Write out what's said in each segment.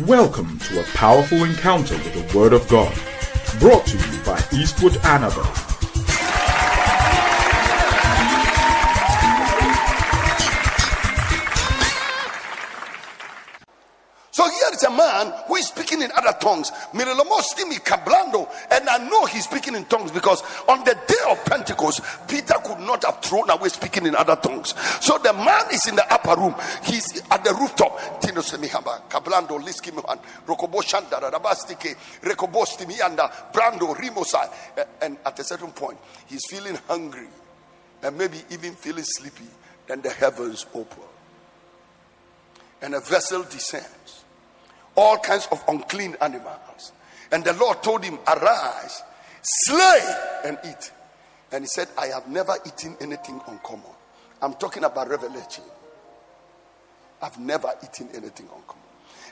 Welcome to a powerful encounter with the Word of God, brought to you by Eastwood Anaba. Man who is speaking in other tongues. And I know he's speaking in tongues because on the day of Pentecost, Peter could not have thrown away speaking in other tongues. So the man is in the upper room. He's at the rooftop. Kablando liskimihan. Rokoboshanda. Rabastike. Rekobostimianda. Brando. Rimosai. And at a certain point, he's feeling hungry. And maybe even feeling sleepy. Then the heavens open. And a vessel descends all kinds of unclean animals. And the Lord told him, Arise, slay, and eat. And he said, I have never eaten anything uncommon. I'm talking about revelation. I've never eaten anything uncommon.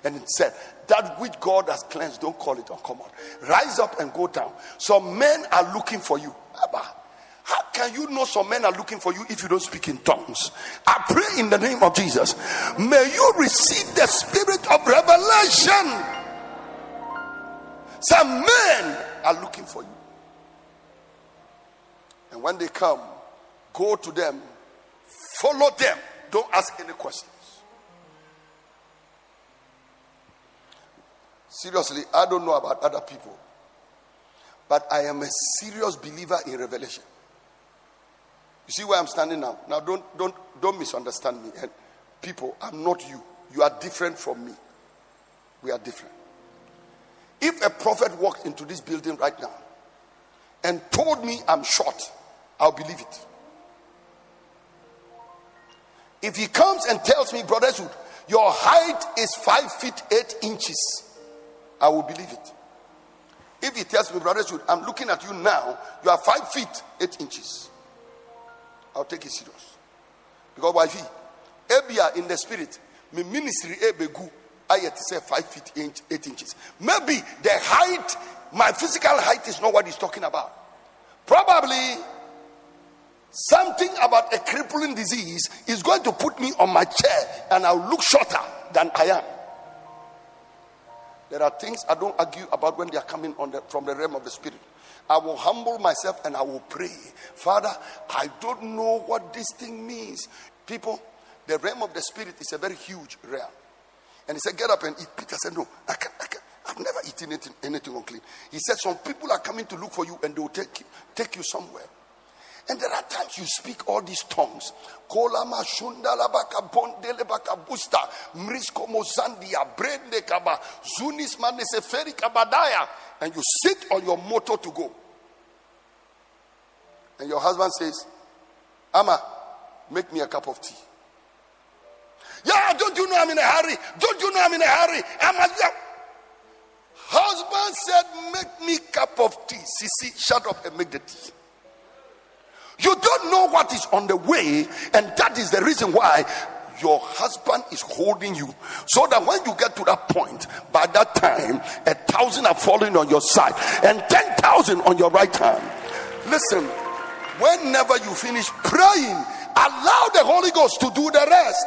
And it said, That which God has cleansed, don't call it uncommon. Rise up and go down. Some men are looking for you. Abba, can you know some men are looking for you if you don't speak in tongues? I pray in the name of Jesus. May you receive the spirit of revelation. Some men are looking for you. And when they come, go to them, follow them. Don't ask any questions. Seriously, I don't know about other people, but I am a serious believer in revelation. You see where I'm standing now? Now don't don't don't misunderstand me. And people, I'm not you. You are different from me. We are different. If a prophet walked into this building right now and told me I'm short, I'll believe it. If he comes and tells me, Brother Sud, your height is five feet eight inches, I will believe it. If he tells me, Brother Sud, I'm looking at you now, you are five feet eight inches, I'll take it serious. Because wifey, Ebia in the spirit, my ministry ebegu, I yet say five feet inch, eight inches. Maybe the height, my physical height is not what he's talking about. Probably something about a crippling disease is going to put me on my chair and I'll look shorter than I am. There are things I don't argue about when they are coming the, from the realm of the spirit. I will humble myself and I will pray. Father, I don't know what this thing means. People, the realm of the spirit is a very huge realm. And he said, Get up and eat. Peter said, No, I can't. I can't. I've never eaten anything, anything unclean. He said, Some people are coming to look for you and they will take you, take you somewhere. And there are times you speak all these tongues. Kolama shundalabaka bondelebaka busta mrisko mozandia brende kaba zunis maneseferi kabadaya. And you sit on your motor to go. And your husband says, Ama, make me a cup of tea. Yeah, don't you know I'm in a hurry? Don't you know I'm in a hurry? Ama, yeah. Husband said, Make me a cup of tea. Sisi, shut up and make the tea. You don't know what is on the way, and that is the reason why your husband is holding you. So that when you get to that point, by that time, a thousand are falling on your side and ten thousand on your right hand. Listen, whenever you finish praying, allow the Holy Ghost to do the rest.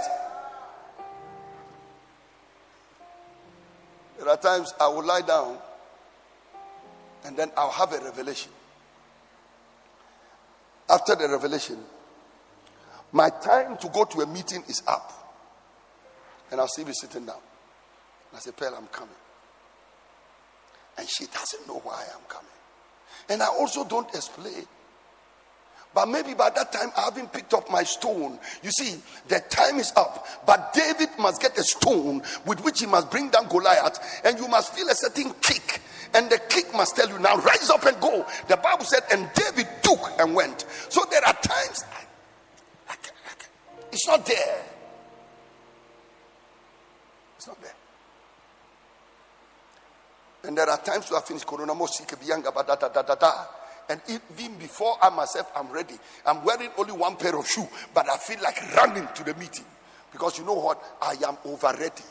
There are times I will lie down and then I'll have a revelation. After the revelation, my time to go to a meeting is up. And I'll see be sitting down. And I say, Pearl, I'm coming. And she doesn't know why I'm coming. And I also don't explain. But maybe by that time I haven't picked up my stone. You see, the time is up. But David must get a stone with which he must bring down Goliath. And you must feel a certain kick. And the kick must tell you now, rise up and go. The Bible said, and David took and went. So there are times I, I I it's not there. It's not there. And there are times you have finished Corona and even before I myself am ready, I'm wearing only one pair of shoes, but I feel like running to the meeting because you know what? I am over ready.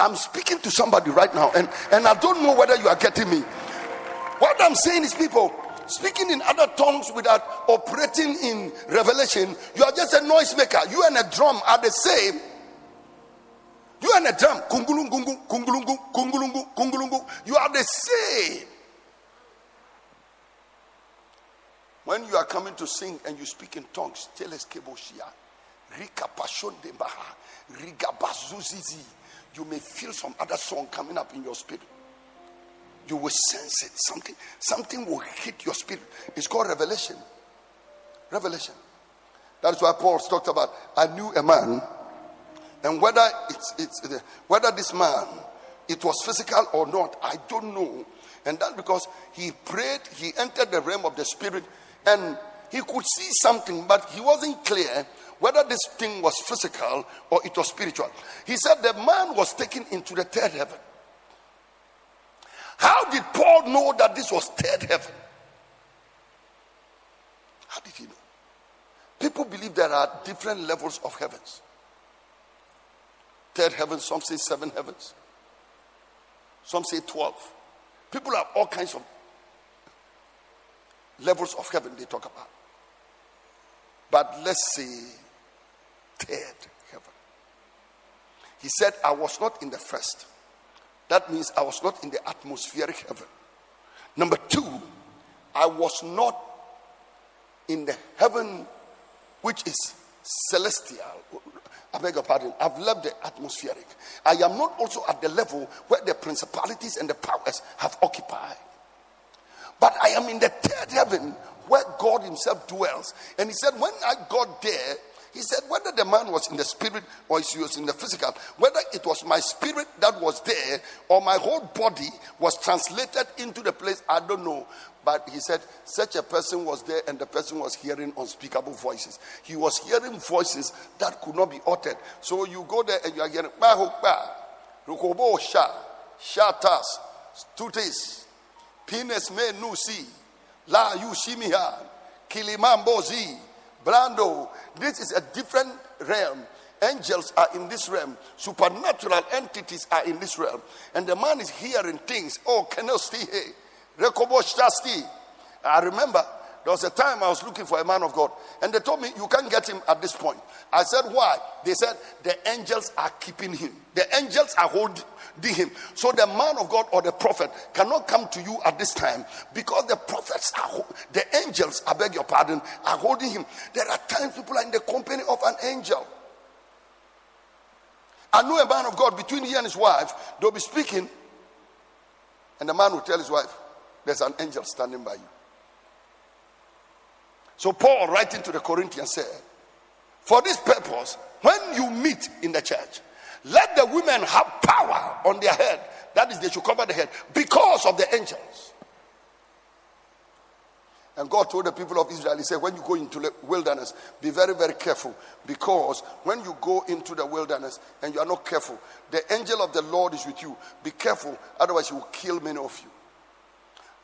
I'm speaking to somebody right now, and, and I don't know whether you are getting me. What I'm saying is, people, speaking in other tongues without operating in revelation, you are just a noisemaker. You and a drum are the same. You and a drum, you are the same. When you are coming to sing and you speak in tongues, teles keboshia, rika pashon de baha, riga bazuzizi, you may feel some other song coming up in your spirit. You will sense it. Something, something will hit your spirit. It's called revelation. Revelation. That's why Paul talked about. I knew a man, and whether it's, it's uh, whether this man it was physical or not, I don't know. And that's because he prayed, he entered the realm of the spirit, and he could see something, but he wasn't clear whether this thing was physical or it was spiritual. He said the man was taken into the third heaven. How did Paul know that this was third heaven? How did he know? People believe there are different levels of heavens. Third heaven, some say seven heavens, some say 12. People have all kinds of levels of heaven they talk about. But let's say third heaven. He said, I was not in the first. That means I was not in the atmospheric heaven. Number two, I was not in the heaven which is celestial. I beg your pardon. I've left the atmospheric. I am not also at the level where the principalities and the powers have occupied. But I am in the third heaven where God Himself dwells. And He said, when I got there, he said, whether the man was in the spirit or he was in the physical, whether it was my spirit that was there or my whole body was translated into the place, I don't know. But he said, such a person was there and the person was hearing unspeakable voices. He was hearing voices that could not be uttered. So you go there and you are hearing, Rukobo Sha, Shatas, Tutis, Pines Me Nusi, La Yushimiha, Kilimambozi. Brando, this is a different realm. Angels are in this realm. Supernatural entities are in this realm. And the man is hearing things. Oh, Kenosti, Rekoboshasti. I remember there was a time I was looking for a man of God, and they told me you can't get him at this point. I said, Why? They said the angels are keeping him, the angels are holding him. So the man of God or the prophet cannot come to you at this time because the prophets are, the angels, I beg your pardon, are holding him. There are times people are in the company of an angel. I know a man of God between he and his wife, they'll be speaking, and the man will tell his wife, There's an angel standing by you. So Paul, writing to the Corinthians, said, For this purpose, when you meet in the church, let the women have power on their head. That is, they should cover the head because of the angels. And God told the people of Israel, He said, when you go into the wilderness, be very, very careful. Because when you go into the wilderness and you are not careful, the angel of the Lord is with you. Be careful, otherwise, He will kill many of you.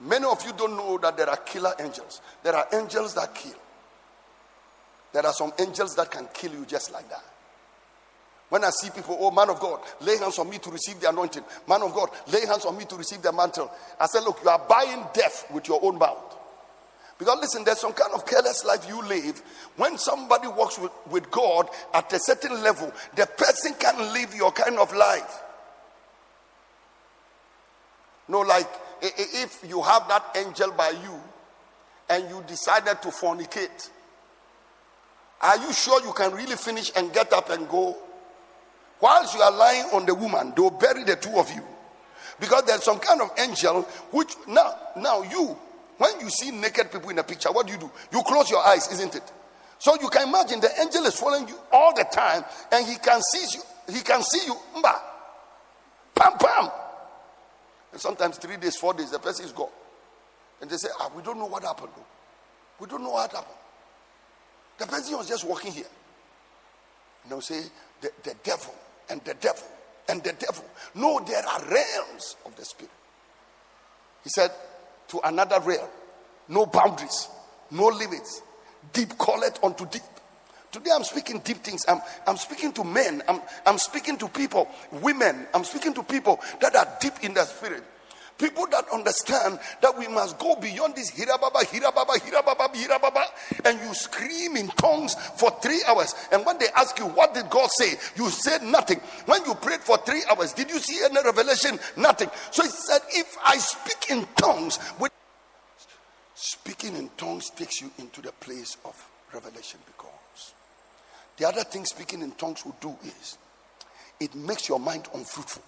Many of you don't know that there are killer angels. There are angels that kill. There are some angels that can kill you just like that. When I see people, oh man of God, lay hands on me to receive the anointing. Man of God, lay hands on me to receive the mantle. I said, look, you are buying death with your own mouth. Because listen, there's some kind of careless life you live. When somebody walks with, with God at a certain level, the person can live your kind of life. No, like if you have that angel by you and you decided to fornicate, are you sure you can really finish and get up and go? Whilst you are lying on the woman, they'll bury the two of you. Because there's some kind of angel which now, now you, when you see naked people in a picture, what do you do? You close your eyes, isn't it? So you can imagine the angel is following you all the time, and he can see you, he can see you. Mba. Pam pam. And sometimes three days, four days, the person is gone. And they say, ah, we don't know what happened. We don't know what happened. The person was just walking here. And they'll say, the, the devil and the devil and the devil. No, there are realms of the spirit. He said, to another realm, no boundaries, no limits. Deep call it unto deep. Today I'm speaking deep things. I'm, I'm speaking to men. I'm, I'm speaking to people, women. I'm speaking to people that are deep in the spirit. People that understand that we must go beyond this hirababa, hirababa, hirababa, hirababa, and you scream in tongues for three hours. And when they ask you, What did God say? You said nothing. When you prayed for three hours, did you see any revelation? Nothing. So he said, If I speak in tongues, with speaking in tongues takes you into the place of revelation because the other thing speaking in tongues will do is it makes your mind unfruitful.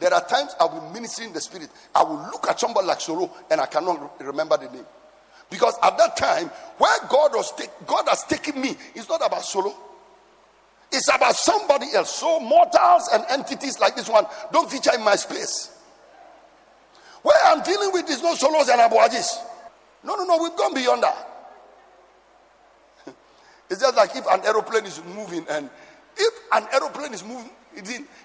There are times I will minister in the spirit. I will look at somebody like Solo and I cannot remember the name. Because at that time, where God was take, God has taken me, it's not about Solo. It's about somebody else. So mortals and entities like this one don't feature in my space. Where I'm dealing with is not solos and abuajis. No, no, no, we've gone beyond that. it's just like if an aeroplane is moving and if an aeroplane is moving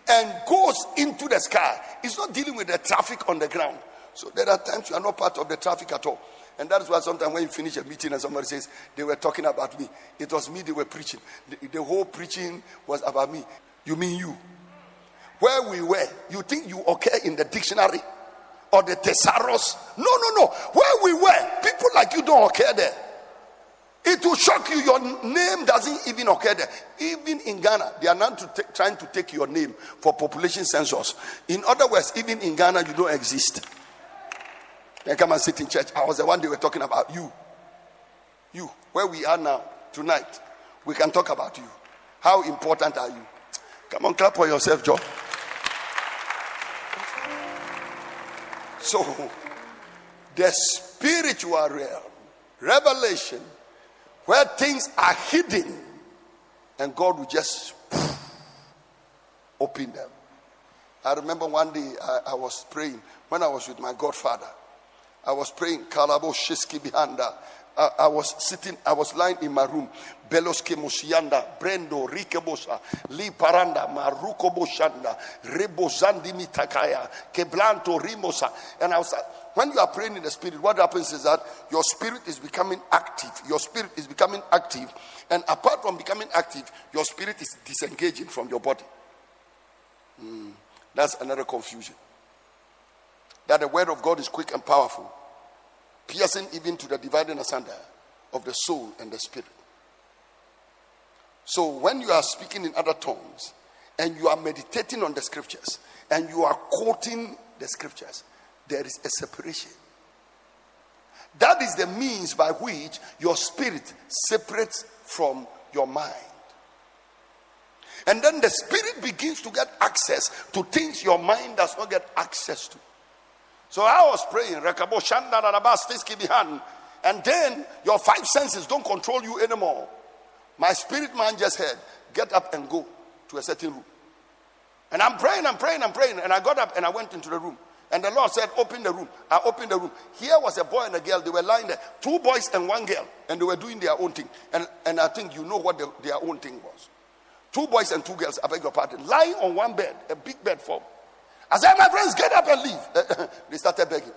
and goes into the sky, it's not dealing with the traffic on the ground. So there are times you are not part of the traffic at all. And that is why sometimes when you finish a meeting and somebody says they were talking about me, it was me they were preaching. The, the whole preaching was about me. You mean you? Where we were, you think you occur in the dictionary? Or the thesaurus. No, no, no. Where we were, people like you don't occur there. It will shock you. Your name doesn't even occur there. Even in Ghana, they are not to t- trying to take your name for population census. In other words, even in Ghana, you don't exist. Then come and sit in church. I was the one they were talking about. You. You. Where we are now, tonight, we can talk about you. How important are you? Come on, clap for yourself, Joe. So, the spiritual realm, revelation, where things are hidden, and God will just open them. I remember one day I, I, was praying when I was with my godfather. I was praying, Kalabo Shiski Bihanda. I, I, was sitting, I was lying in my room. Beloske Musianda, Brendo, Rikebosa, Li Paranda, Maruko Boshanda, Rebozandi Mitakaya, Keblanto Rimosa. And I was when you are praying in the spirit, what happens is that your spirit is becoming active. Your spirit is becoming active. And apart from becoming active, your spirit is disengaging from your body. Mm, that's another confusion. That the word of God is quick and powerful piercing even to the dividing asunder of the soul and the spirit. So when you are speaking in other tongues and you are meditating on the scriptures and you are quoting the scriptures, there is a separation. That is the means by which your spirit separates from your mind. And then the spirit begins to get access to things your mind does not get access to. So I was praying, and then your five senses don't control you anymore. My spirit man just said, Get up and go to a certain room. And I'm praying, I'm praying, I'm praying. And I got up and I went into the room. And the Lord said, Open the room. I opened the room. Here was a boy and a girl. They were lying there. Two boys and one girl. And they were doing their own thing. And, and I think you know what the, their own thing was. Two boys and two girls, I beg your pardon, lying on one bed, a big bed form. I said, My friends, get up and leave. they started begging.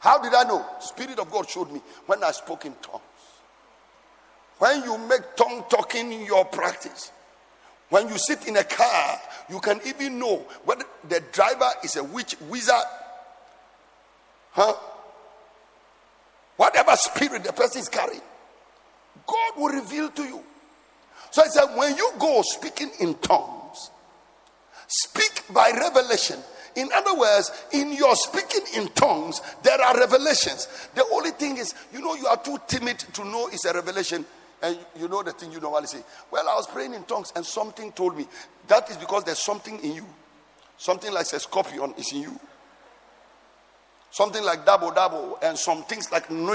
How did I know? Spirit of God showed me when I spoke in tongues. When you make tongue talking your practice, when you sit in a car, you can even know whether the driver is a witch, wizard, huh? Whatever spirit the person is carrying, God will reveal to you. So I said, when you go speaking in tongues, Speak by revelation. In other words, in your speaking in tongues, there are revelations. The only thing is, you know, you are too timid to know it's a revelation. And you know the thing you normally say. Well, I was praying in tongues and something told me. That is because there's something in you. Something like a scorpion is in you. Something like dabo dabo and some things like noe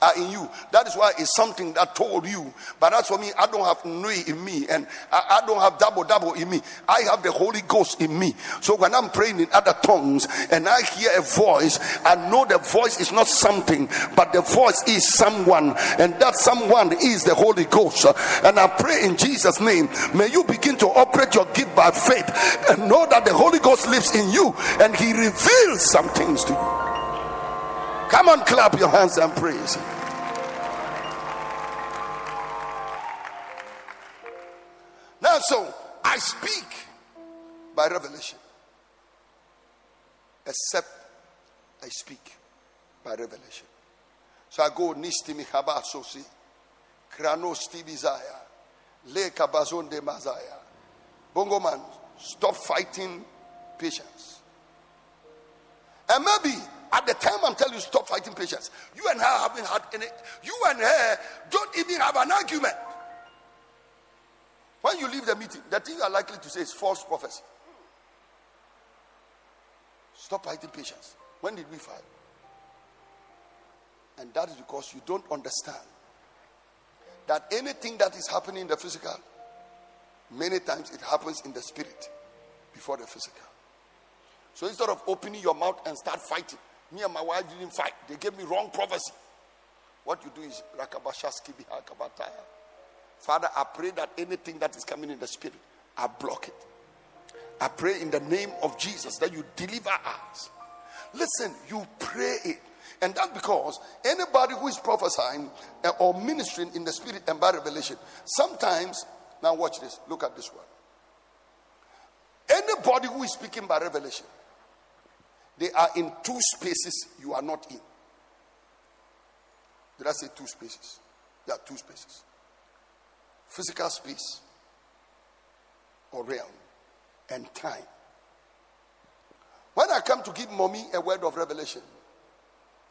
are in you. That is why it's something that told you. But as for me, I don't have nui in me and I, I, don't have double double in me. I have the Holy Ghost in me. So when I'm praying in other tongues and I hear a voice, I know the voice is not something, but the voice is someone, and that someone is the Holy Ghost. And I pray in Jesus' name, may you begin to operate your gift by faith and know that the Holy Ghost lives in you and He reveals some things to you. Come on, clap your hands and praise Now, so I speak by revelation, except I speak by revelation. So I go nistimi habasosi, kranosti bizaya, le de mazaya. Bongo man, stop fighting patience. And maybe at the time I'm telling you stop fighting patience, you and her haven't had any, you and her don't even have an argument. When you leave the meeting, the thing you are likely to say is false prophecy. Stop fighting patience. When did we fight? And that is because you don't understand that anything that is happening in the physical, many times it happens in the spirit before the physical. So instead of opening your mouth and start fighting, me and my wife didn't fight. They gave me wrong prophecy. What you do is. Father, I pray that anything that is coming in the spirit, I block it. I pray in the name of Jesus that you deliver us. Listen, you pray it. And that's because anybody who is prophesying uh, or ministering in the spirit and by revelation, sometimes, now watch this, look at this one. Anybody who is speaking by revelation, they are in two spaces you are not in. Did I say two spaces? There are two spaces physical space or realm and time. When I come to give mommy a word of revelation,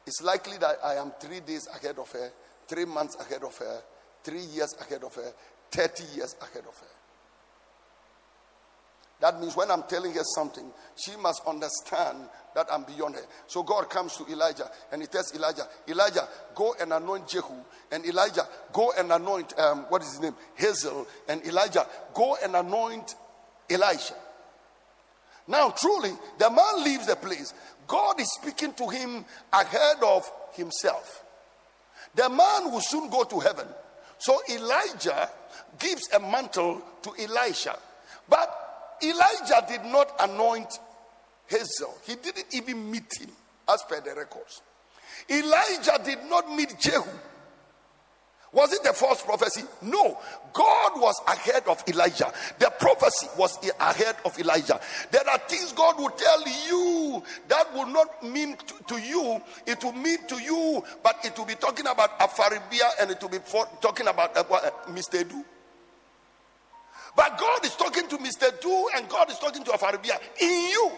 it's likely that I am three days ahead of her, three months ahead of her, three years ahead of her, 30 years ahead of her. That means when I'm telling her something, she must understand that I'm beyond her. So God comes to Elijah and he tells Elijah, Elijah, go and anoint Jehu. And Elijah, go and anoint, um, what is his name? Hazael. And Elijah, go and anoint Elisha. Now, truly, the man leaves the place. God is speaking to him ahead of himself. The man will soon go to heaven. So Elijah gives a mantle to Elisha. But Elijah did not anoint Hazael, he didn't even meet him, as per the records. Elijah did not meet Jehu. Was it the false prophecy? No. God was ahead of Elijah. The prophecy was ahead of Elijah. There are things God will tell you that will not mean to, to you. It will mean to you, but it will be talking about Afaribia and it will be for, talking about uh, uh, Mr. Edu. But God is talking to Mr. Do and God is talking to Afaribia in you.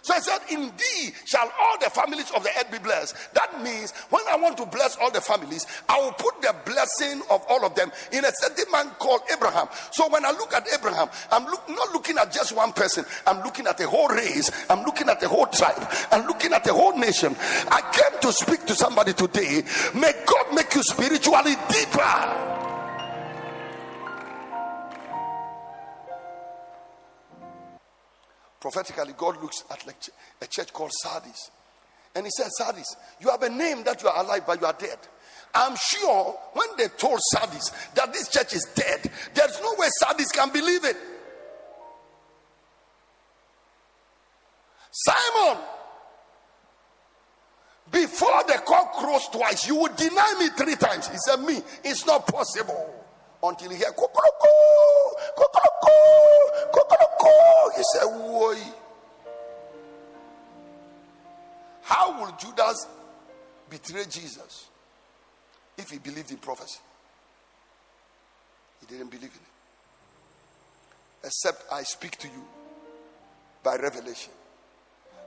So I said, Indeed, shall all the families of the earth be blessed. That means when I want to bless all the families, I will put the blessing of all of them in a certain man called Abraham. So when I look at Abraham, I'm look, not looking at just one person, I'm looking at the whole race, I'm looking at the whole tribe, I'm looking at the whole nation. I came to speak to somebody today. May God make you spiritually deeper. Prophetically, God looks at like a church called Sardis. And he said, Sardis, you have a name that you are alive, but you are dead. I'm sure when they told Sardis that this church is dead, there's no way Sardis can believe it. Simon, before the cock crows twice, you would deny me three times. He said, Me, it's not possible. Until he heard, he said, Whoa. How will Judas betray Jesus if he believed in prophecy? He didn't believe in it. Except I speak to you by revelation.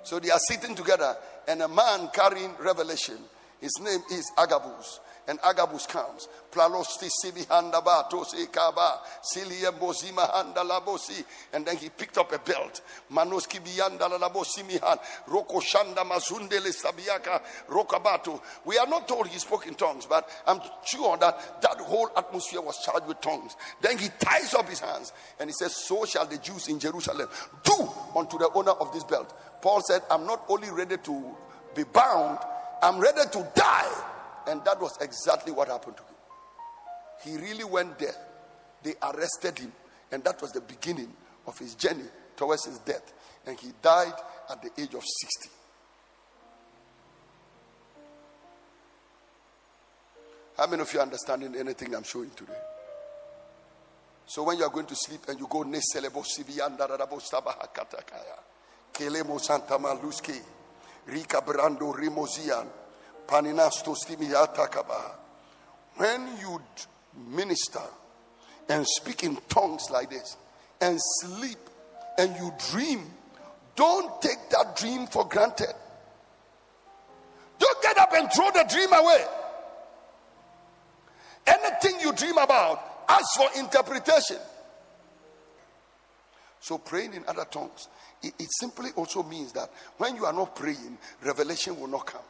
So they are sitting together, and a man carrying revelation, his name is Agabus and Agabus comes. Plalosti sibihandabato sekaba silia bozima handalabosi. And then he picked up a belt. Manoski biyanda labosi mihan. Roko shanda mazundele sabiaka rokabato. We are not told he spoke in tongues, but I'm sure that that whole atmosphere was charged with tongues. Then he ties up his hands and he says, So shall the Jews in Jerusalem do unto the owner of this belt. Paul said, I'm not only ready to be bound, I'm ready to die and that was exactly what happened to him. He really went there. They arrested him. And that was the beginning of his journey towards his death. And he died at the age of 60. How many of you are understanding anything I'm showing today? So when you are going to sleep and you go neselebo sibianda katakaya. Kelemo Santa Maluski. Rika Brando Rimozian. Paninasto Stimiatakaba. When you minister and speak in tongues like this and sleep and you dream, don't take that dream for granted. Don't get up and throw the dream away. Anything you dream about, ask for interpretation. So, praying in other tongues, it, it, simply also means that when you are not praying, revelation will not come.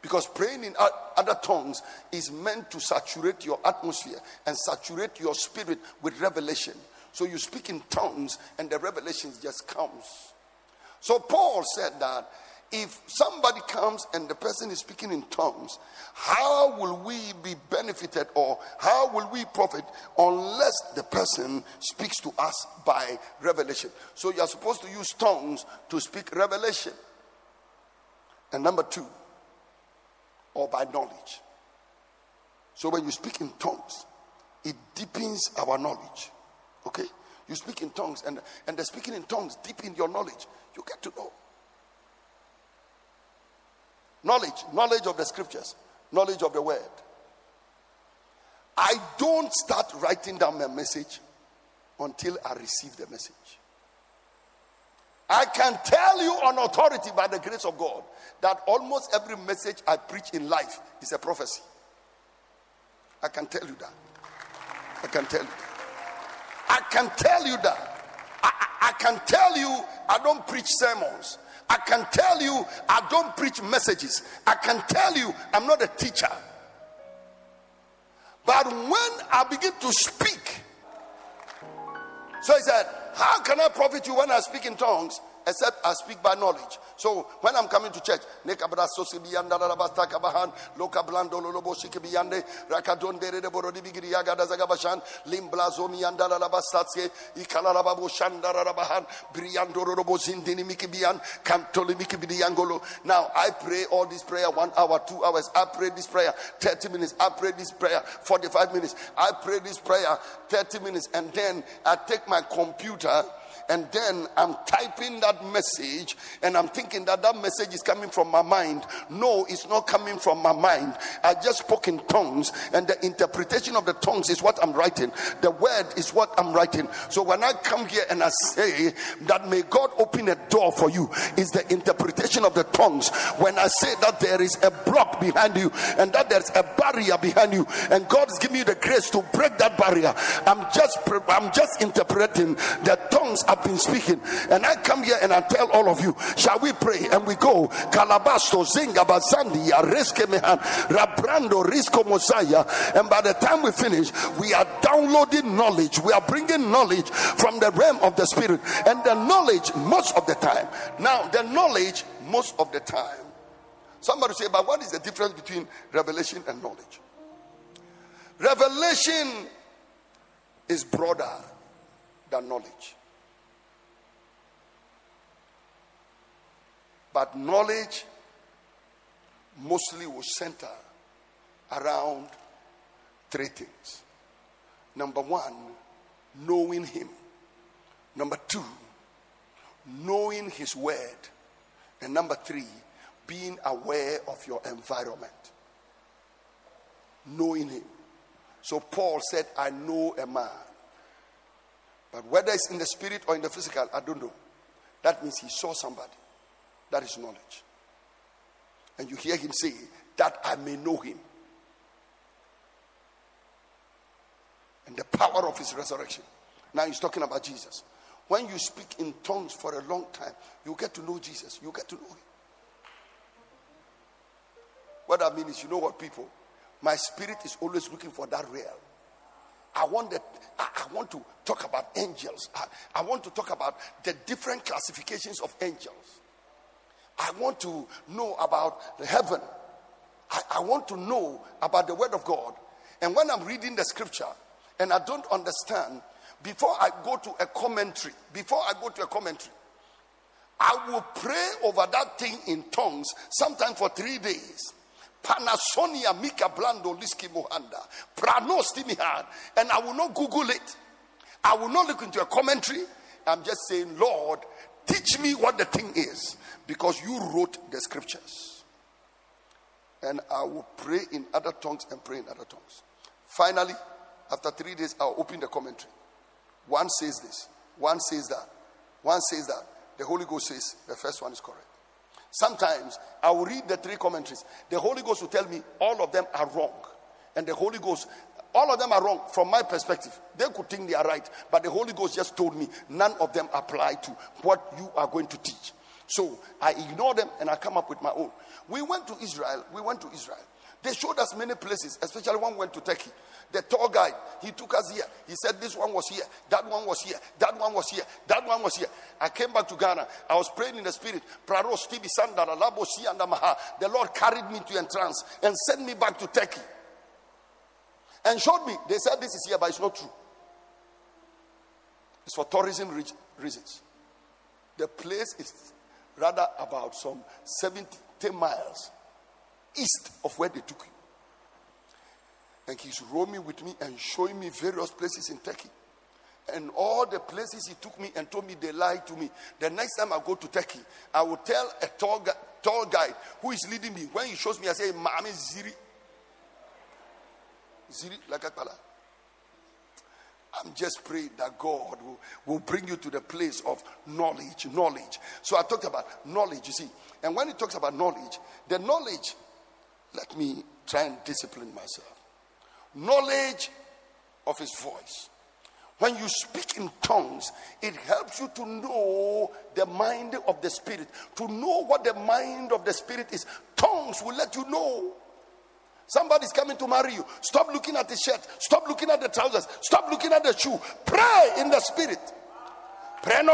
Because praying in other tongues is meant to saturate your atmosphere and saturate your spirit with revelation. So you speak in tongues and the revelation just comes. So Paul said that if somebody comes and the person is speaking in tongues, how will we be benefited or how will we profit unless the person speaks to us by revelation? So you are supposed to use tongues to speak revelation. And number two, or by knowledge. So when you speak in tongues, it deepens our knowledge. Okay? You speak in tongues, and, and the speaking in tongues deepen your knowledge. You get to know. Knowledge, knowledge of the scriptures, knowledge of the word. I don't start writing down my message until I receive the message. I can tell you on authority by the grace of God that almost every message I preach in life is a prophecy. I can tell you that. I can tell you. that. I can tell you that. I, I, I can tell you I don't preach sermons. I can tell you, I don't preach messages. I can tell you, I'm not a teacher. But when I begin to speak, so he said, How can I profit you when I speak in tongues? Except I speak by knowledge. So when I'm coming to church. Now I pray all this prayer one hour, two hours. I pray this prayer 30 minutes. I pray this prayer 45 minutes. I pray this prayer 30 minutes, and then I take my computer and then I'm typing that message and I'm thinking that that message is coming from my mind. No, it's not coming from my mind. I just spoke in tongues and the interpretation of the tongues is what I'm writing. The word is what I'm writing. So when I come here and I say that may God open a door for you, is the interpretation of the tongues. When I say that there is a block behind you and that there's a barrier behind you and God is giving you the grace to break that barrier, I'm just I'm just interpreting the tongues have been speaking. And I come here and I tell all of you, shall we pray? And we go. Calabasto, Zinga, Bazandi, Areske Mehan, Rabrando, Risco Mosiah. And by the time we finish, we are downloading knowledge. We are bringing knowledge from the realm of the spirit. And the knowledge, most of the time. Now, the knowledge, most of the time. Somebody say, but what is the difference between revelation and knowledge? Revelation is broader than knowledge. But knowledge mostly will center around three things. Number one, knowing Him. Number two, knowing His Word. And number three, being aware of your environment. Knowing Him. So Paul said, I know a man. But whether it's in the spirit or in the physical, I don't know. That means he saw somebody. That is knowledge. And you hear him say, That I may know him. And the power of his resurrection. Now he's talking about Jesus. When you speak in tongues for a long time, you get to know Jesus. You get to know him. What I mean is, you know what, people? My spirit is always looking for that realm. I want that. I, I want to talk about angels. I, I want to talk about the different classifications of angels. I want to know about the heaven. I, I want to know about the word of God. And when I'm reading the scripture and I don't understand, before I go to a commentary, before I go to a commentary, I will pray over that thing in tongues, sometimes for three days. Panasonia Mika Blando Liski Mohanda. Pranosti Mihan. And I will not Google it. I will not look into a commentary. I'm just saying, Lord, teach me what the thing is because you wrote the scriptures. And I will pray in other tongues and pray in other tongues. Finally, after three days, I'll open the commentary. One says this, one says that, one says that. The Holy Ghost says the first one is correct. Sometimes I will read the three commentaries. The Holy Ghost will tell me all of them are wrong. And the Holy Ghost, all of them are wrong from my perspective. They could think they are right, but the Holy Ghost just told me none of them apply to what you are going to teach. So I ignore them and I come up with my own. We went to Israel. We went to Israel. They showed us many places, especially one went to Turkey. The tour guide, he took us here. He said this one was here, that one was here, that one was here, that one was here. I came back to Ghana. I was praying in the spirit. The Lord carried me to entrance and sent me back to Turkey. And showed me. They said this is here, but it's not true. It's for tourism reasons. The place is rather about some 70 miles east of where they took you. And he's roaming with me and showing me various places in Turkey. And all the places he took me and told me they lied to me. The next time I go to Turkey, I will tell a tall, guy, tall guy who is leading me. When he shows me, I say, Mami Ziri. I'm just praying that God will, will bring you to the place of knowledge. Knowledge. So I talked about knowledge, you see. And when he talks about knowledge, the knowledge, let me try and discipline myself knowledge of his voice. When you speak in tongues, it helps you to know the mind of the spirit, to know what the mind of the spirit is. Tongues will let you know. Somebody's coming to marry you. Stop looking at the shirt. Stop looking at the trousers. Stop looking at the shoe. Pray in the spirit. And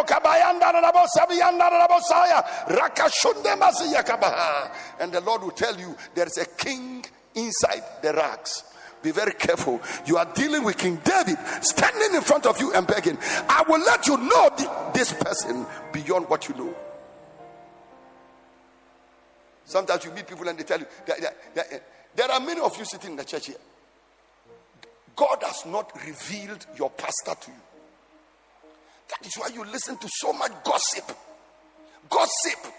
the Lord will tell you there is a king inside the rags. Be very careful. You are dealing with King David standing in front of you and begging, I will let you know this person beyond what you know. Sometimes you meet people and they tell you that, that, that, there are many of you sitting in the church here. God has not revealed your pastor to you. That is why you listen to so much gossip. Gossip.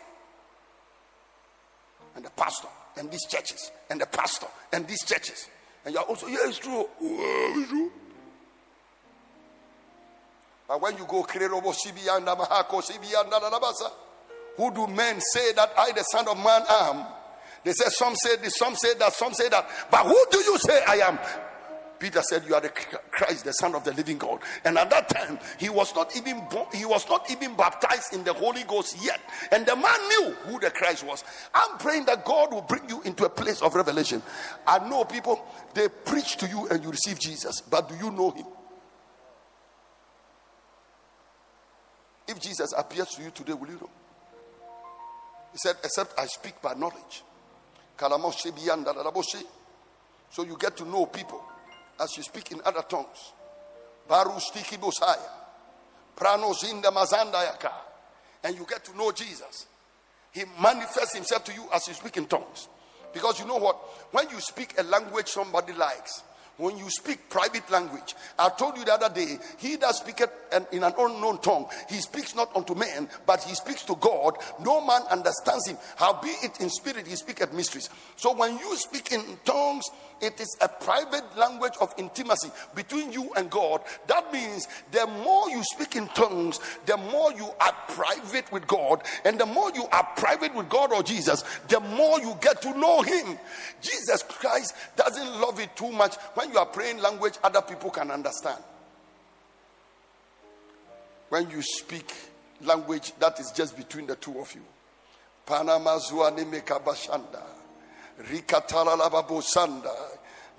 And the pastor, and these churches, and the pastor, and these churches. And you're also, yeah, it's true. it's true. But when you go, who do men say that I, the Son of Man, am? They said, some say this, some say that, some say that. But who do you say I am? Peter said, You are the Christ, the Son of the living God. And at that time, he was not even born, he was not even baptized in the Holy Ghost yet. And the man knew who the Christ was. I'm praying that God will bring you into a place of revelation. I know people, they preach to you and you receive Jesus, but do you know him? If Jesus appears to you today, will you know? He said, Except I speak by knowledge. So you get to know people as you speak in other tongues. Barustiki Bosaya. Pranozinda Mazandayaka. And you get to know Jesus. He manifests himself to you as you speak in tongues. Because you know what? When you speak a language somebody likes, when you speak private language, I told you the other day, he that speaketh in an unknown tongue, he speaks not unto men, but he speaks to God. No man understands him. Howbeit in spirit he speaketh mysteries. So when you speak in tongues, it is a private language of intimacy between you and God. That means the more you speak in tongues, the more you are private with God, and the more you are private with God or Jesus, the more you get to know Him. Jesus Christ doesn't love it too much when you are praying language other people can understand. When you speak language that is just between the two of you. Panama.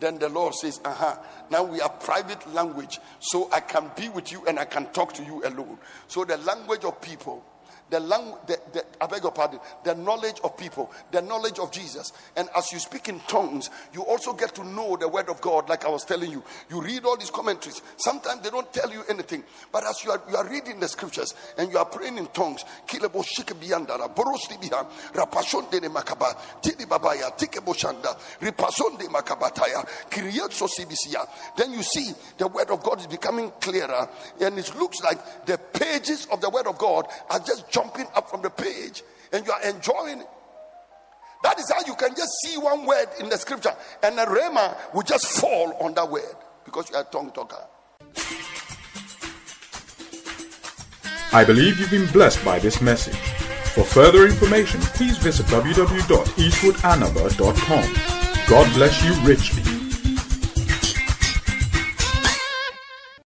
Then the Lord says, Uh huh. Now we are private language, so I can be with you and I can talk to you alone. So the language of people, the language, the, the, I beg your pardon, the knowledge of people, the knowledge of Jesus. And as you speak in tongues, you also get to know the word of God, like I was telling you. You read all these commentaries. Sometimes they don't tell you anything, but as you are, you are reading the scriptures and you are praying in tongues, then you see the word of God is becoming clearer, and it looks like the pages of the word of God are just jumping up from the page and you are enjoying it. That is how you can just see one word in the scripture and the rhema will just fall on that word because you are a tongue talker. I believe you've been blessed by this message. For further information, please visit www.eastwoodanaba.com. God bless you richly.